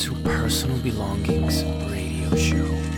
To Personal Belongings Radio Show.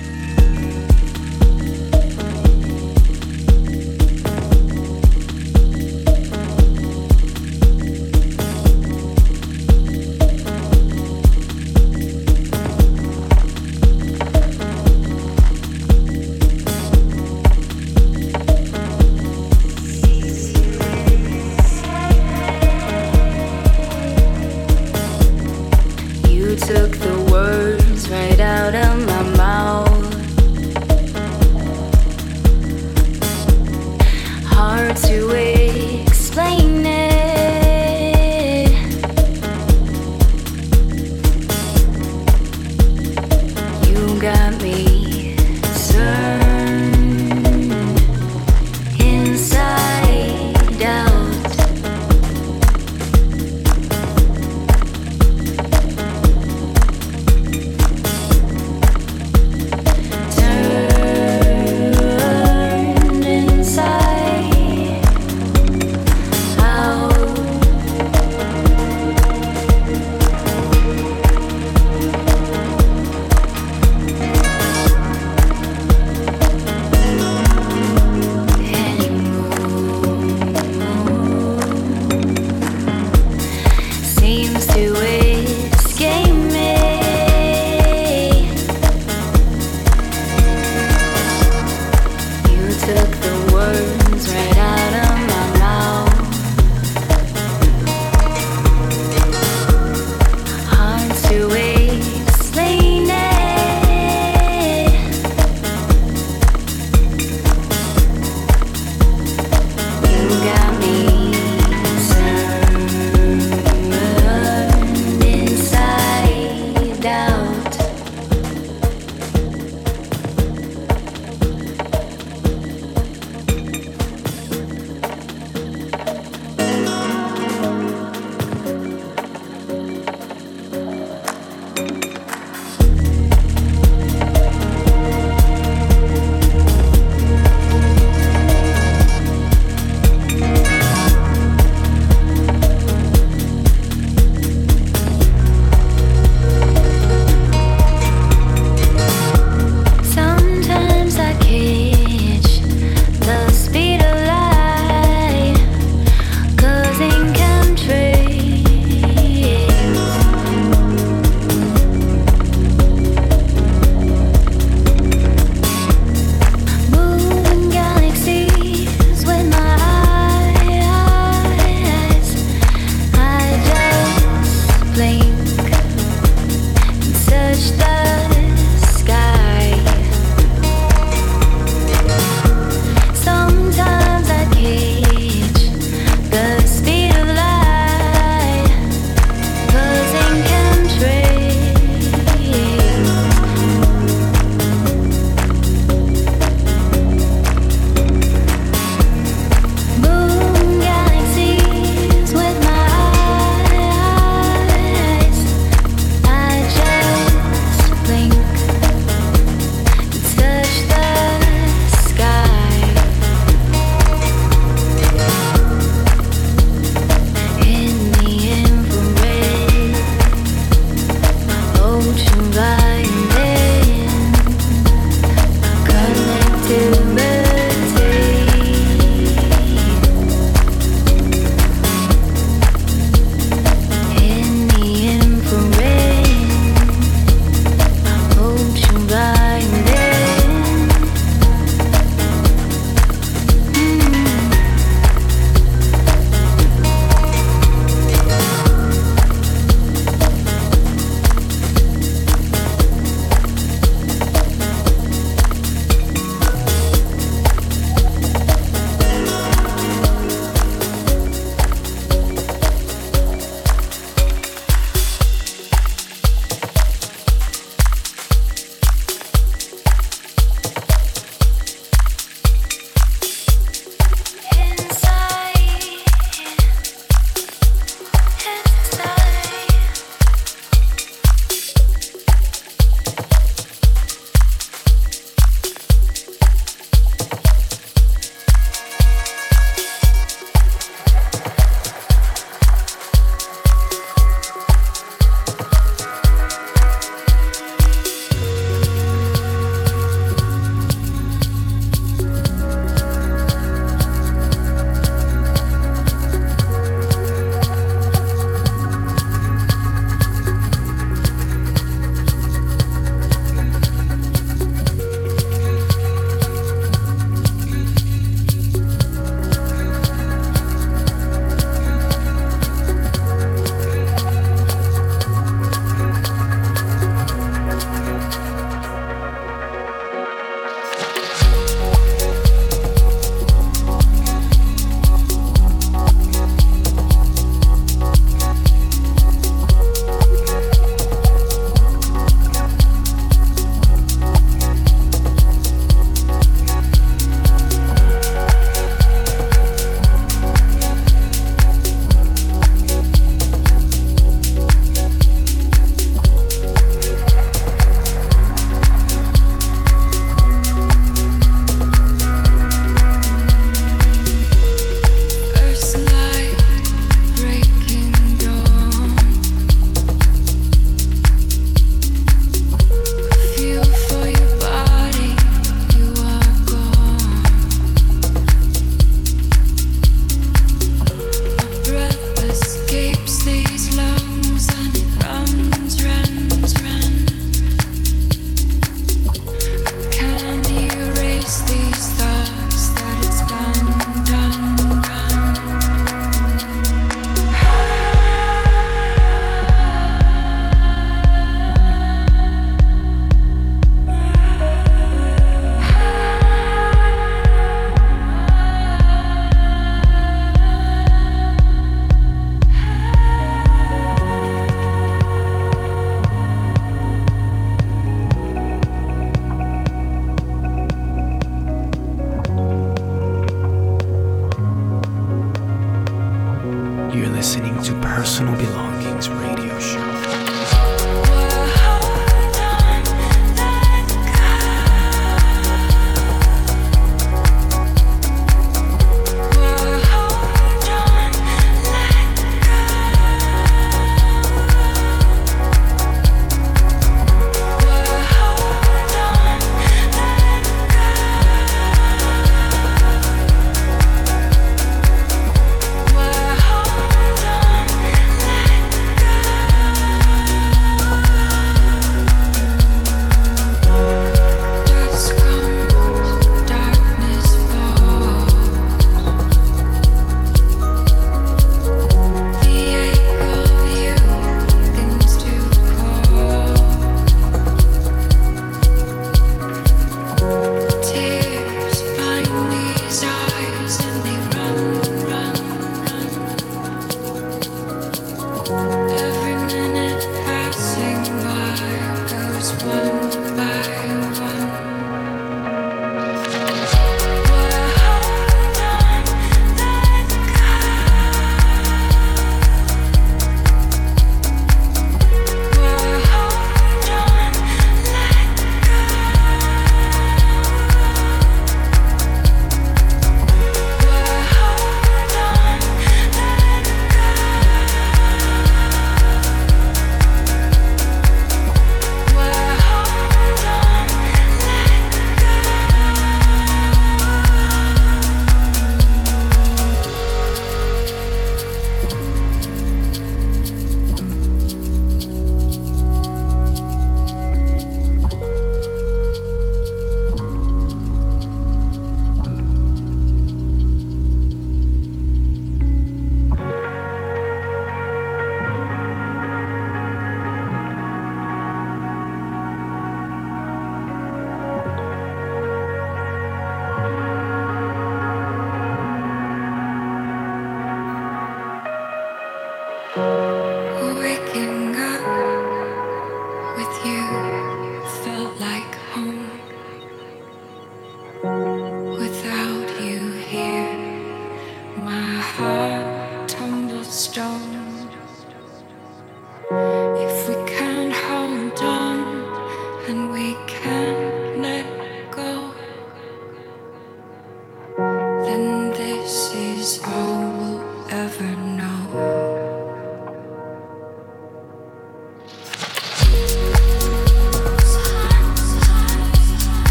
Listening to Personal Belongings Radio Show.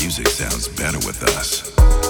Music sounds better with us.